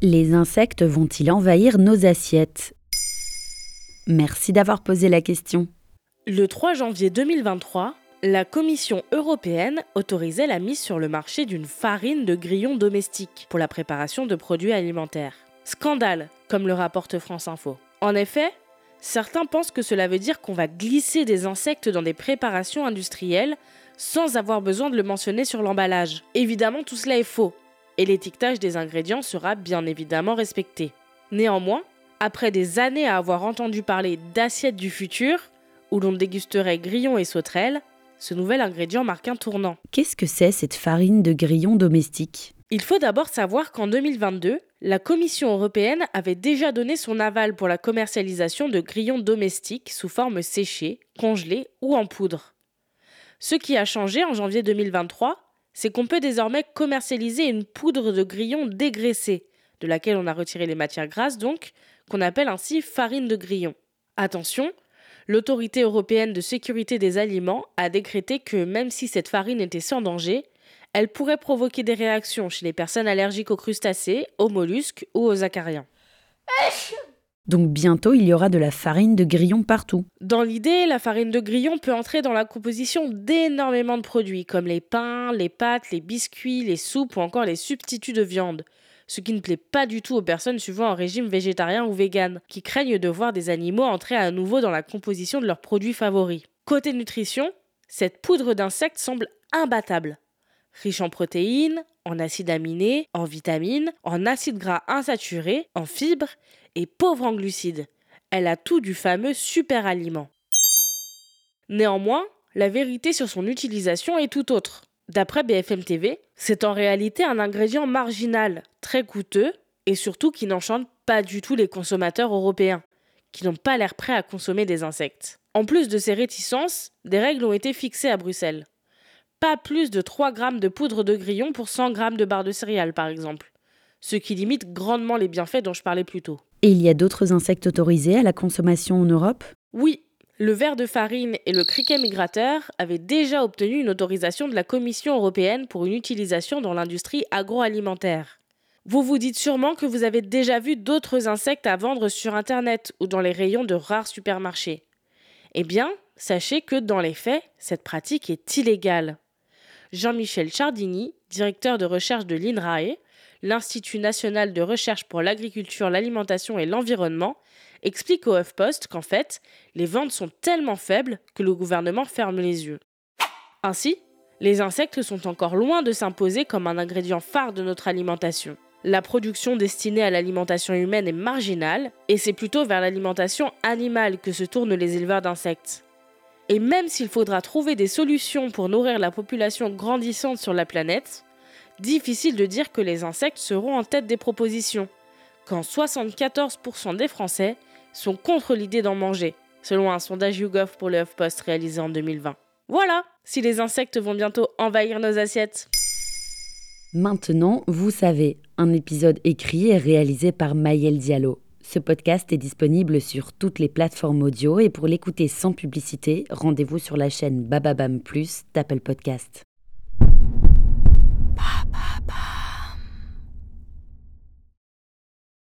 Les insectes vont-ils envahir nos assiettes? Merci d'avoir posé la question. Le 3 janvier 2023, la Commission européenne autorisait la mise sur le marché d'une farine de grillons domestiques pour la préparation de produits alimentaires. Scandale, comme le rapporte France Info. En effet, certains pensent que cela veut dire qu'on va glisser des insectes dans des préparations industrielles sans avoir besoin de le mentionner sur l'emballage. Évidemment, tout cela est faux, et l'étiquetage des ingrédients sera bien évidemment respecté. Néanmoins, après des années à avoir entendu parler d'assiettes du futur, où l'on dégusterait grillons et sauterelles, ce nouvel ingrédient marque un tournant. Qu'est-ce que c'est cette farine de grillons domestiques? Il faut d'abord savoir qu'en 2022, la Commission européenne avait déjà donné son aval pour la commercialisation de grillons domestiques sous forme séchée, congelée ou en poudre. Ce qui a changé en janvier 2023, c'est qu'on peut désormais commercialiser une poudre de grillon dégraissée, de laquelle on a retiré les matières grasses donc, qu'on appelle ainsi farine de grillon. Attention, l'autorité européenne de sécurité des aliments a décrété que même si cette farine était sans danger, elle pourrait provoquer des réactions chez les personnes allergiques aux crustacés, aux mollusques ou aux acariens. Donc bientôt, il y aura de la farine de grillon partout. Dans l'idée, la farine de grillon peut entrer dans la composition d'énormément de produits, comme les pains, les pâtes, les biscuits, les soupes ou encore les substituts de viande. Ce qui ne plaît pas du tout aux personnes suivant un régime végétarien ou vegan, qui craignent de voir des animaux entrer à nouveau dans la composition de leurs produits favoris. Côté nutrition, cette poudre d'insectes semble imbattable. Riche en protéines, en acides aminés, en vitamines, en acides gras insaturés, en fibres et pauvre en glucides. Elle a tout du fameux super aliment. Néanmoins, la vérité sur son utilisation est tout autre. D'après BFM TV, c'est en réalité un ingrédient marginal, très coûteux et surtout qui n'enchante pas du tout les consommateurs européens, qui n'ont pas l'air prêts à consommer des insectes. En plus de ces réticences, des règles ont été fixées à Bruxelles. Pas plus de 3 grammes de poudre de grillon pour 100 grammes de barres de céréales, par exemple, ce qui limite grandement les bienfaits dont je parlais plus tôt. Et il y a d'autres insectes autorisés à la consommation en Europe? Oui, le ver de farine et le criquet migrateur avaient déjà obtenu une autorisation de la Commission européenne pour une utilisation dans l'industrie agroalimentaire. Vous vous dites sûrement que vous avez déjà vu d'autres insectes à vendre sur Internet ou dans les rayons de rares supermarchés. Eh bien, sachez que dans les faits, cette pratique est illégale. Jean-Michel Chardini, directeur de recherche de l'INRAE, l'Institut national de recherche pour l'agriculture, l'alimentation et l'environnement, explique au HuffPost qu'en fait, les ventes sont tellement faibles que le gouvernement ferme les yeux. Ainsi, les insectes sont encore loin de s'imposer comme un ingrédient phare de notre alimentation. La production destinée à l'alimentation humaine est marginale, et c'est plutôt vers l'alimentation animale que se tournent les éleveurs d'insectes. Et même s'il faudra trouver des solutions pour nourrir la population grandissante sur la planète, difficile de dire que les insectes seront en tête des propositions, quand 74% des Français sont contre l'idée d'en manger, selon un sondage YouGov pour le HuffPost réalisé en 2020. Voilà, si les insectes vont bientôt envahir nos assiettes. Maintenant, vous savez, un épisode écrit et réalisé par Maël Diallo. Ce podcast est disponible sur toutes les plateformes audio et pour l'écouter sans publicité, rendez-vous sur la chaîne Bababam Plus d'Apple Podcast.